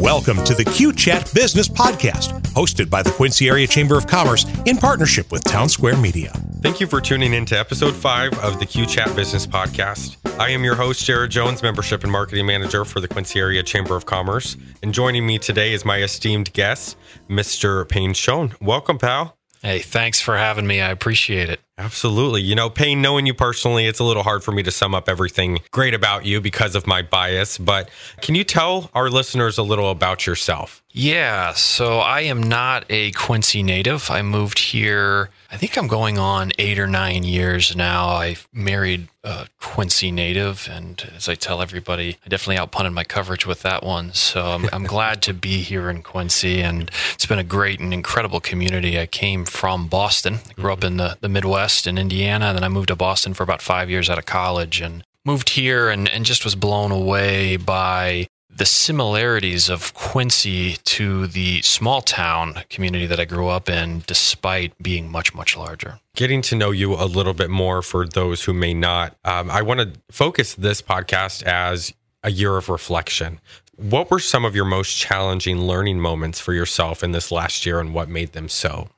Welcome to the Q Chat Business Podcast, hosted by the Quincy Area Chamber of Commerce in partnership with Townsquare Media. Thank you for tuning in to episode five of the Q Chat Business Podcast. I am your host, Jarid Jones, Membership and Marketing Manager for the Quincy Area Chamber of Commerce. And joining me today is my esteemed guest, Mr. Payne Schoen. Welcome, pal. Hey, thanks for having me. I appreciate it. Absolutely. You know, Payne, knowing you personally, it's a little hard for me to sum up everything great about you because of my bias. But can you tell our listeners a little about yourself? Yeah. So I am not a Quincy native. I moved here, I think I'm going on eight or nine years now. I married a Quincy native. And as I tell everybody, I definitely outpunted my coverage with that one. So I'm, I'm glad to be here in Quincy. And it's been a great and incredible community. I came from Boston, I grew up in the, the Midwest in Indiana. And then I moved to Boston for about five years out of college and moved here and, and just was blown away by the similarities of Quincy to the small town community that I grew up in, despite being much, much larger. Getting to know you a little bit more for those who may not, um, I want to focus this podcast as a year of reflection. What were some of your most challenging learning moments for yourself in this last year and what made them so?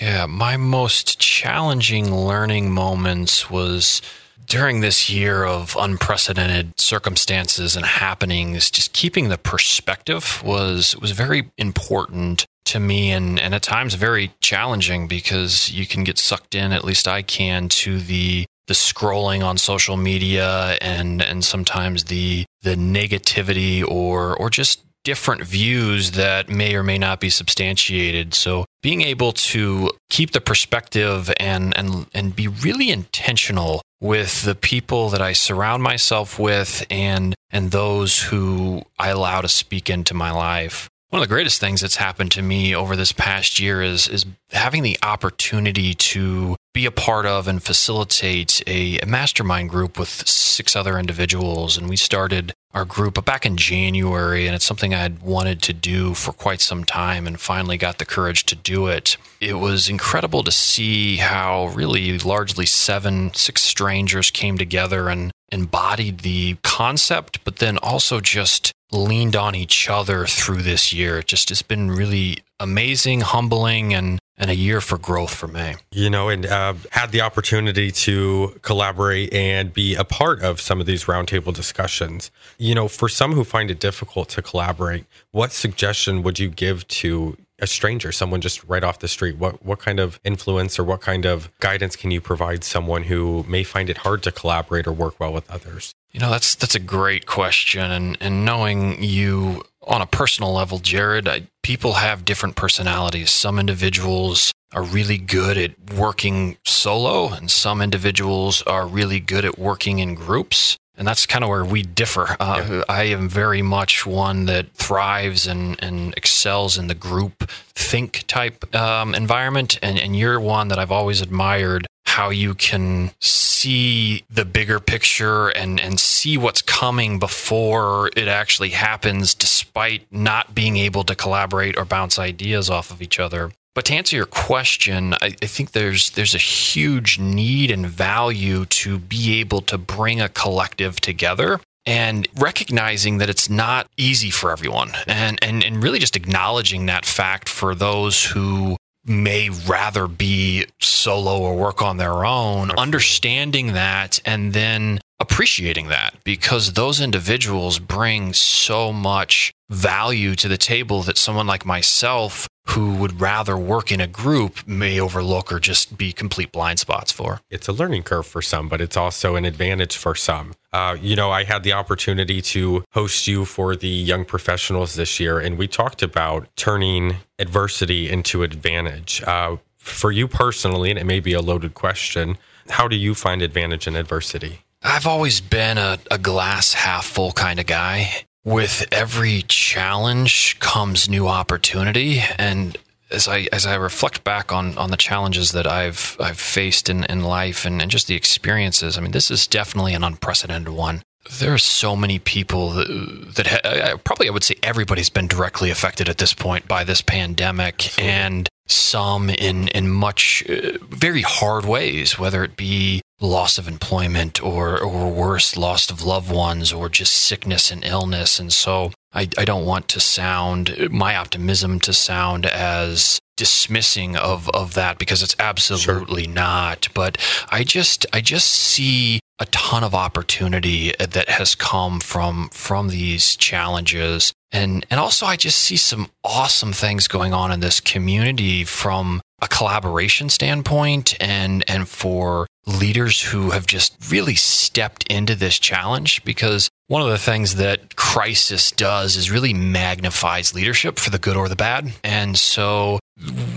Yeah, my most challenging learning moments was during this year of unprecedented circumstances and happenings, just keeping the perspective was was very important to me and, and at times very challenging because you can get sucked in, at least I can, to the the scrolling on social media and and sometimes the the negativity or or just different views that may or may not be substantiated. So being able to keep the perspective and and and be really intentional with the people that I surround myself with and and those who I allow to speak into my life. One of the greatest things that's happened to me over this past year is is having the opportunity to be a part of and facilitate a, a mastermind group with six other individuals. And we started our group but back in January, and it's something I'd wanted to do for quite some time and finally got the courage to do it. It was incredible to see how really largely seven, six strangers came together and embodied the concept, but then also just leaned on each other through this year. It just has been really amazing, humbling, and and a year for growth for me. You know, and uh, had the opportunity to collaborate and be a part of some of these roundtable discussions. You know, for some who find it difficult to collaborate, what suggestion would you give to a stranger, someone just right off the street? What what kind of influence or what kind of guidance can you provide someone who may find it hard to collaborate or work well with others? You know, that's that's a great question, and and knowing you on a personal level, Jarid, I, people have different personalities. Some individuals are really good at working solo, and some individuals are really good at working in groups. And that's kind of where we differ. Uh, yeah. I am very much one that thrives and, and excels in the group think type um, environment. And, and you're one that I've always admired how you can see the bigger picture and, and see what's coming before it actually happens, despite not being able to collaborate or bounce ideas off of each other. But to answer your question, I, I, think there's there's a huge need and value to be able to bring a collective together and recognizing that it's not easy for everyone and, and and really just acknowledging that fact for those who may rather be solo or work on their own, understanding that and then appreciating that. Because those individuals bring so much value to the table that someone like myself who would rather work in a group may overlook or just be complete blind spots for. It's a learning curve for some, but it's also an advantage for some. Uh, you know, I had the opportunity to host you for the young professionals this year, and we talked about turning adversity into advantage. Uh, for you personally, and it may be a loaded question, how do you find advantage in adversity? I've always been a, a glass half full kind of guy with every challenge comes new opportunity and as I as I reflect back on on the challenges that I've I've faced in, in life and, and just the experiences, I mean, this is definitely an unprecedented one. There are so many people that, that ha- probably I would say everybody's been directly affected at this point by this pandemic, Absolutely. and some in in much uh, very hard ways, whether it be loss of employment or or worse, loss of loved ones or just sickness and illness. And so I, I don't want to sound my optimism to sound as dismissing of of that because it's absolutely sure. not. But I just I just see a ton of opportunity that has come from from these challenges and and also I just see some awesome things going on in this community from a collaboration standpoint and and for leaders who have just really stepped into this challenge because one of the things that crisis does is really magnifies leadership for the good or the bad. And so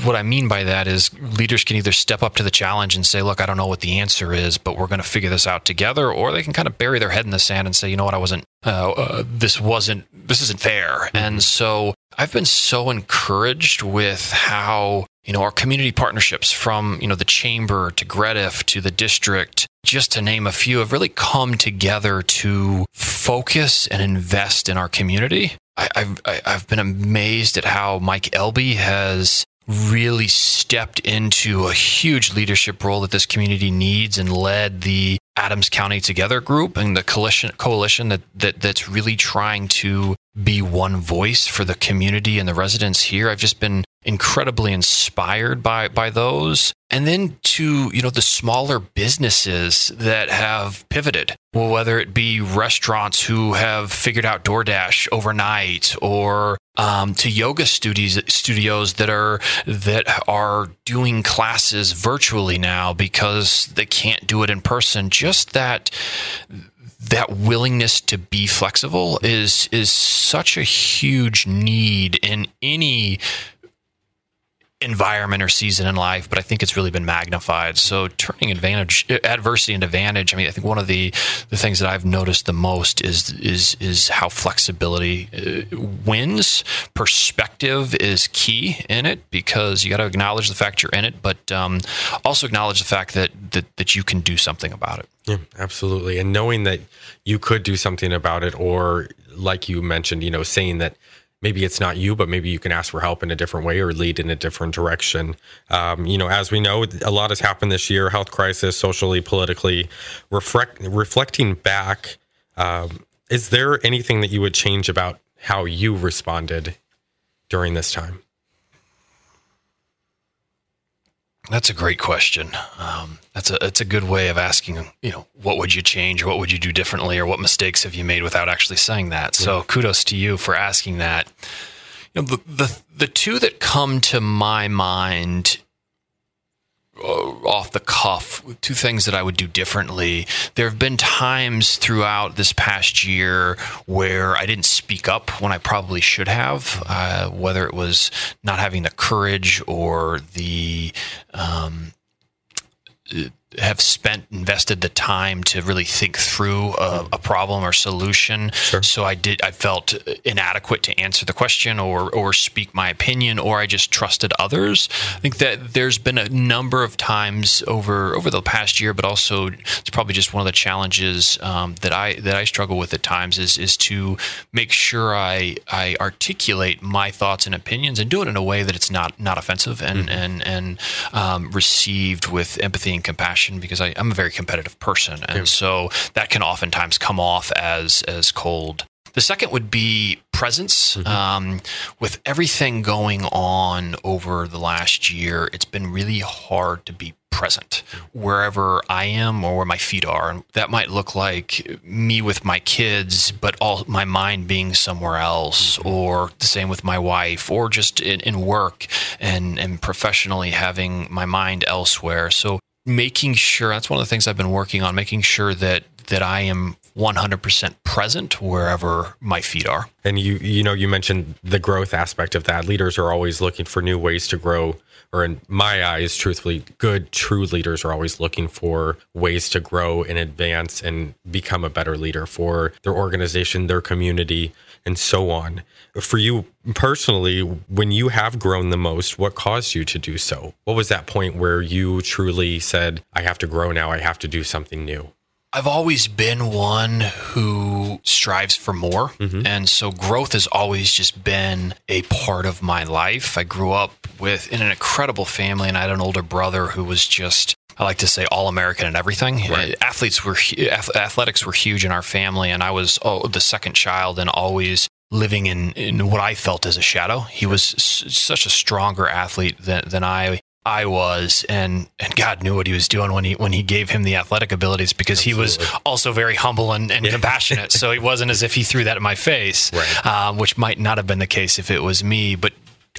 what I mean by that is leaders can either step up to the challenge and say, look, I don't know what the answer is, but we're going to figure this out together. Or they can kind of bury their head in the sand and say, you know what, I wasn't, uh, uh, this wasn't, this isn't fair. Mm-hmm. And so I've been so encouraged with how you know, our community partnerships from, you know, the chamber to GREDF to the district, just to name a few, have really come together to focus and invest in our community. I, have I've been amazed at how Mike Elby has really stepped into a huge leadership role that this community needs and led the Adams County Together group and the coalition coalition that, that that's really trying to be one voice for the community and the residents here. I've just been incredibly inspired by by those and then to you know the smaller businesses that have pivoted well whether it be restaurants who have figured out DoorDash overnight or um, to yoga studios studios that are that are doing classes virtually now because they can't do it in person. Just that that willingness to be flexible is is such a huge need in any environment or season in life, but I think it's really been magnified. So turning advantage, adversity into advantage. I mean, I think one of the the things that I've noticed the most is is is how flexibility uh, wins. Perspective is key in it because you got to acknowledge the fact you're in it, but um, also acknowledge the fact that, that that you can do something about it. Yeah, absolutely. And knowing that you could do something about it, or like you mentioned, you know, saying that maybe it's not you, but maybe you can ask for help in a different way or lead in a different direction. Um, you know, as we know, a lot has happened this year health crisis, socially, politically. Reflect, reflecting back, um, is there anything that you would change about how you responded during this time? That's a great question. Um, that's a that's a good way of asking. You know, what would you change, or what would you do differently, or what mistakes have you made without actually saying that? So, kudos to you for asking that. You know, the the the two that come to my mind off the cuff, two things that I would do differently. There have been times throughout this past year where I didn't speak up when I probably should have, uh, whether it was not having the courage or the um, have spent invested the time to really think through a, a problem or solution. Sure. So I did. I felt inadequate to answer the question or or speak my opinion, or I just trusted others. I think that there's been a number of times over over the past year, but also it's probably just one of the challenges um, that I that I struggle with at times is is to make sure I I articulate my thoughts and opinions and do it in a way that it's not not offensive and mm-hmm. and and um, received with empathy and compassion because I, am a very competitive person, and yeah. so that can oftentimes come off as as cold. The second would be presence. Mm-hmm. Um, with everything going on over the last year, it's been really hard to be present wherever I am or where my feet are. And that might look like me with my kids, but all my mind being somewhere else, mm-hmm. or the same with my wife, or just in, in work and, and professionally having my mind elsewhere. So making sure that's one of the things I've been working on, making sure that that I am 100% present wherever my feet are. And you you know you mentioned the growth aspect of that. Leaders are always looking for new ways to grow or in my eyes truthfully good true leaders are always looking for ways to grow and advance and become a better leader for their organization, their community, and so on. For you personally, when you have grown the most, what caused you to do so? What was that point where you truly said, I have to grow now, I have to do something new? I've always been one who strives for more. Mm-hmm. And so growth has always just been a part of my life. I grew up with in an incredible family and I had an older brother who was just I like to say all American and everything. Right. Athletes were athletics were huge in our family, and I was oh, the second child and always living in, in what I felt as a shadow. He was s- such a stronger athlete than, than I I was, and and God knew what he was doing when he when he gave him the athletic abilities because Absolutely. he was also very humble and, and yeah. compassionate. so it wasn't as if he threw that in my face, right. um, which might not have been the case if it was me. But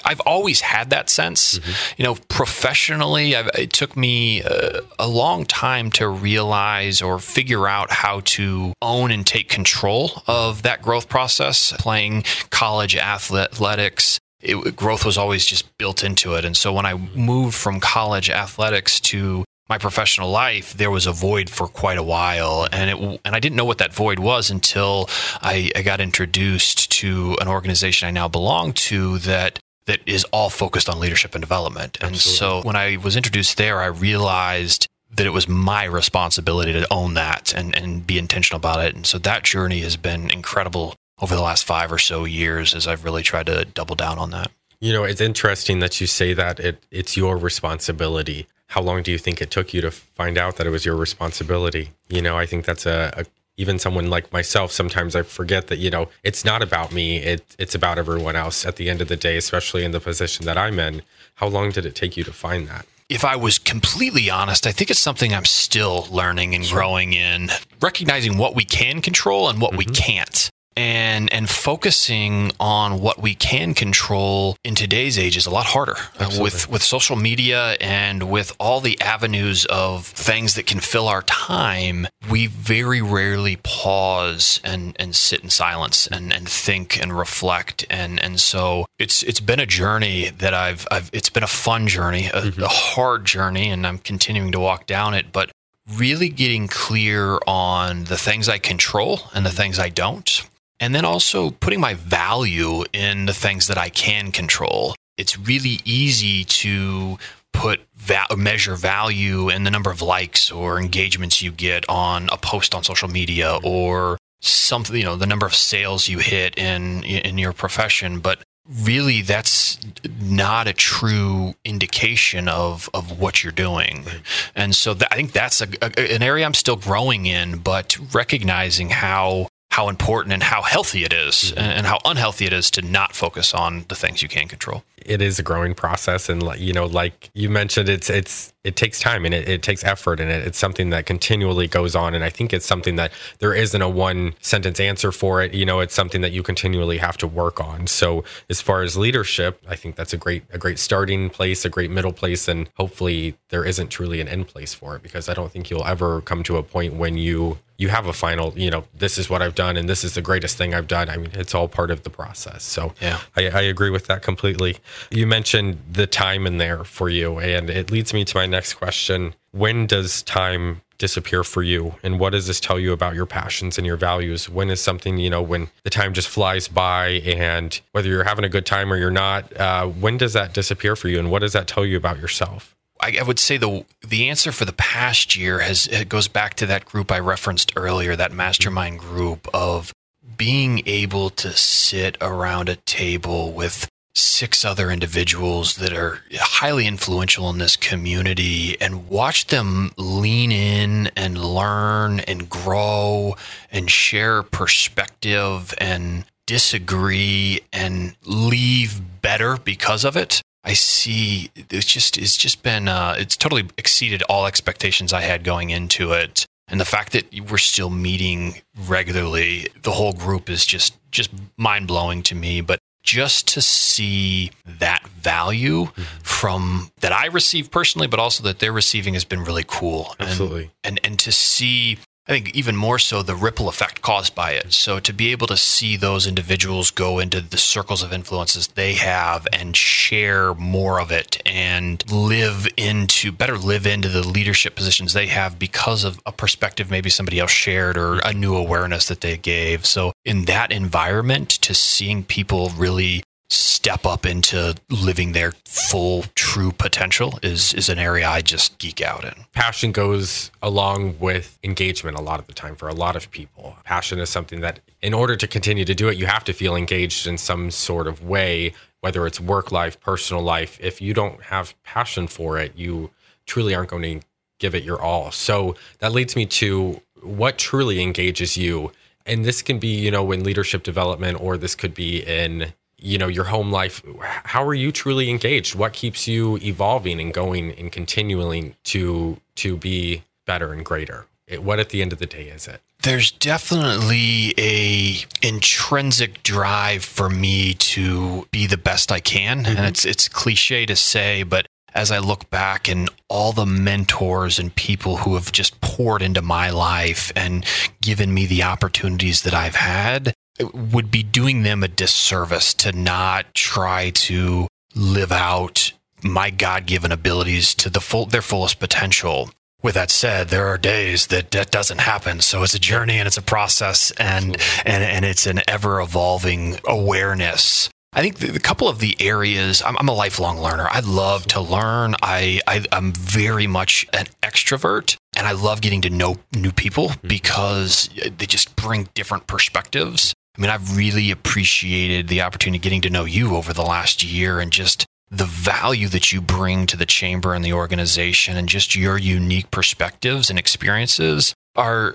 I've always had that sense. Mm-hmm. You know, professionally, I've, it took me a, a, long time to realize or figure out how to own and take control of that growth process. Playing college athletics, it, growth was always just built into it. And so when I moved from college athletics to my professional life, there was a void for quite a while, and it and I didn't know what that void was until I, I got introduced to an organization I now belong to that that is all focused on leadership and development. Absolutely. And so when I was introduced there, I realized that it was my responsibility to own that and, and be intentional about it. And so that journey has been incredible over the last five or so years as I've really tried to double down on that. You know, it's interesting that you say that it, it's your responsibility. How long do you think it took you to find out that it was your responsibility? You know, I think that's a, a even someone like myself, sometimes I forget that, you know, it's not about me. It, it's about everyone else at the end of the day, especially in the position that I'm in. How long did it take you to find that? if I was completely honest, I think it's something I'm still learning and growing in, recognizing what we can control and what mm-hmm. we can't and and focusing on what we can control in today's age is a lot harder uh, with with social media and with all the avenues of things that can fill our time we very rarely pause and and sit in silence and and think and reflect. And and so it's it's been a journey that I've I've it's been a fun journey a, mm-hmm. a hard journey and I'm continuing to walk down it but really getting clear on the things I control and the things I don't and then also putting my value in the things that I can control. It's really easy to put va- measure value in the number of likes or engagements you get on a post on social media or something, you know, the number of sales you hit in in your profession, but really that's not a true indication of of what you're doing. Right. And so th- I think that's a, a, an area I'm still growing in, but recognizing how how important and how healthy it is mm-hmm. and how unhealthy it is to not focus on the things you can control. It is a growing process. And you know, like you mentioned, it's, it's, it takes time and it, it takes effort and it, it's something that continually goes on. And I think it's something that there isn't a one sentence answer for it. You know, it's something that you continually have to work on. So as far as leadership, I think that's a great, a great starting place, a great middle place. And hopefully there isn't truly an end place for it because I don't think you'll ever come to a point when you you have a final, you know, this is what I've done and this is the greatest thing I've done. I mean, it's all part of the process. So yeah, I, I agree with that completely. You mentioned the time in there for you, and it leads me to my next question. When does time disappear for you? And what does this tell you about your passions and your values? When is something, you know, when the time just flies by and whether you're having a good time or you're not, uh, when does that disappear for you? And what does that tell you about yourself? I, would say the the answer for the past year has it goes back to that group I referenced earlier, that mastermind group of being able to sit around a table with six other individuals that are highly influential in this community and watch them lean in and learn and grow and share perspective and disagree and leave better because of it. I see it's just it's just been uh, it's totally exceeded all expectations I had going into it. And the fact that we're still meeting regularly, the whole group is just just mind blowing to me. But just to see that value mm-hmm. from that I receive personally, but also that they're receiving has been really cool. Absolutely. And and, and to see I think even more so the ripple effect caused by it. So to be able to see those individuals go into the circles of influences they have and share more of it and live into better live into the leadership positions they have because of a perspective maybe somebody else shared or a new awareness that they gave. So in that environment to seeing people really step up into living their full true potential is is an area I just geek out in. Passion goes along with engagement a lot of the time for a lot of people. Passion is something that in order to continue to do it you have to feel engaged in some sort of way whether it's work life, personal life. If you don't have passion for it, you truly aren't going to give it your all. So that leads me to what truly engages you. And this can be, you know, in leadership development or this could be in you know your home life how are you truly engaged? What keeps you evolving and going and continuing to to be better and greater? What at the end of the day is it? There's definitely a intrinsic drive for me to be the best I can mm-hmm. and it's it's cliche to say but as I look back and all the mentors and people who have just poured into my life and given me the opportunities that I've had would be doing them a disservice to not try to live out my God-given abilities to the full their fullest potential. With that said, there are days that that doesn't happen. So it's a journey and it's a process and and and it's an ever evolving awareness. I think the, the couple of the areas I'm, I'm, a lifelong learner. I love to learn. I, I I'm very much an extrovert, and I love getting to know new people mm-hmm. because they just bring different perspectives. I mean, I've really appreciated the opportunity getting to know you over the last year and just the value that you bring to the chamber and the organization and just your unique perspectives and experiences are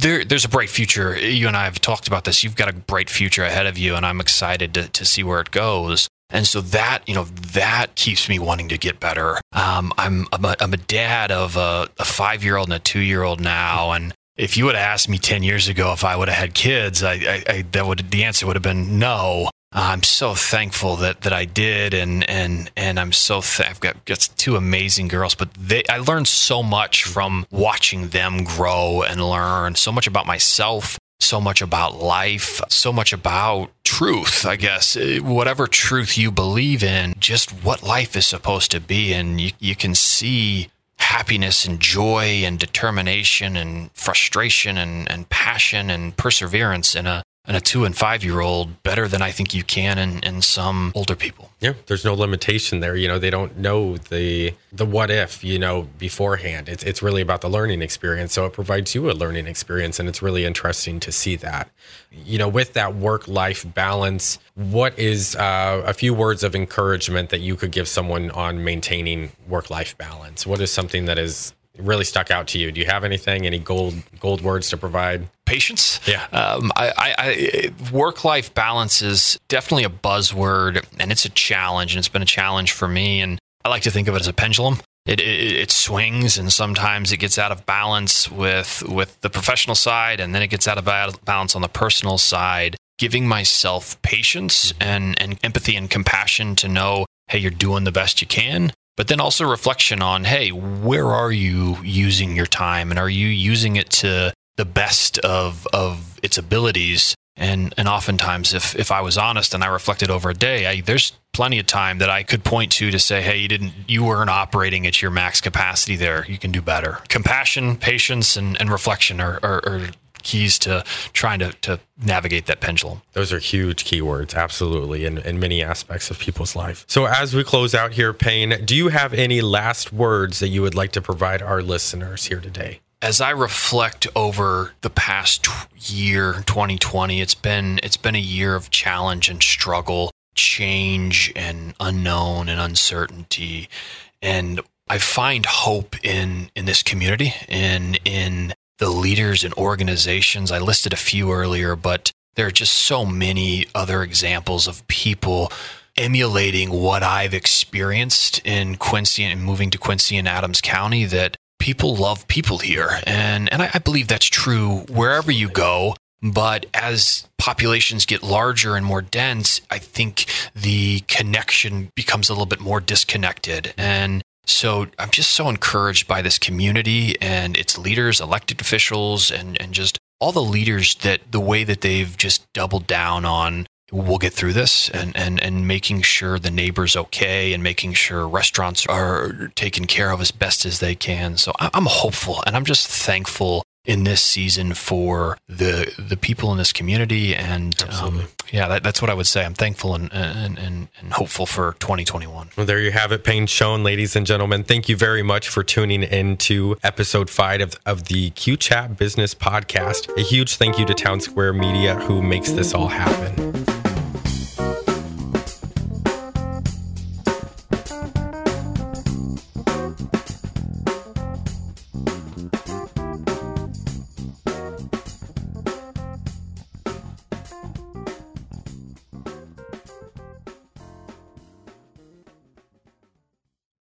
there there's a bright future. You and I have talked about this. You've got a bright future ahead of you and I'm excited to, to see where it goes. And so that you know that keeps me wanting to get better. Um, I'm, I'm a, I'm, a, dad of a, a five year old and a two year old now and if you would have asked me 10 years ago if I would have had kids, I, I, I that would the answer would have been no. Uh, I'm so thankful that that I did, and and and I'm so th- I've got, got two amazing girls, but they I learned so much from watching them grow and learn so much about myself, so much about life, so much about truth. I guess uh, whatever truth you believe in, just what life is supposed to be, and you you can see happiness and joy and determination and frustration and, and passion and perseverance in a and a two and five year old better than I think you can in, in some older people. Yeah, there's no limitation there. You know, they don't know the the what if, you know, beforehand. It's it's really about the learning experience. So it provides you a learning experience and it's really interesting to see that. You know, with that work life balance, what is uh, a few words of encouragement that you could give someone on maintaining work life balance? What is something that is really stuck out to you? Do you have anything, any gold gold words to provide? Patience. Yeah. Um, I, I, I work life balance is definitely a buzzword, and it's a challenge, and it's been a challenge for me. And I like to think of it as a pendulum. It, it, it swings, and sometimes it gets out of balance with with the professional side, and then it gets out of balance on the personal side. Giving myself patience and, and empathy and compassion to know, hey, you're doing the best you can but then also reflection on hey where are you using your time? And are you using it to the best of of its abilities? And and oftentimes if if I was honest and I reflected over a day I, there's plenty of time that I could point to to say hey you didn't you weren't operating at your max capacity there. You can do better. Compassion patience and, and reflection are, are, are keys to trying to, to navigate that pendulum. Those are huge keywords, absolutely, in, in many aspects of people's life. So, as we close out here, Payne, do you have any last words that you would like to provide our listeners here today? As I reflect over the past year, 2020, it's been it's been a year of challenge and struggle, change and unknown and uncertainty. And I find hope in in this community and in the leaders and organizations. I listed a few earlier, but there are just so many other examples of people emulating what I've experienced in Quincy and moving to Quincy and Adams County that people love people here. And, and I, I believe that's true wherever you go. But as populations get larger and more dense, I think the connection becomes a little bit more disconnected. And so I'm just so encouraged by this community and its leaders, elected officials, and, and just all the leaders that the way that they've just doubled down on we'll get through this and, and, and making sure the neighbor's okay and making sure restaurants are taken care of as best as they can. So I'm hopeful and I'm just thankful in this season for the the people in this community. And um, yeah, that, that's what I would say. I'm thankful and, and, and, and hopeful for 2021. Well, there you have it, Payne Schoen, ladies and gentlemen. Thank you very much for tuning in to episode five of, of the Q Chat Business Podcast. A huge thank you to Townsquare Media who makes this all happen.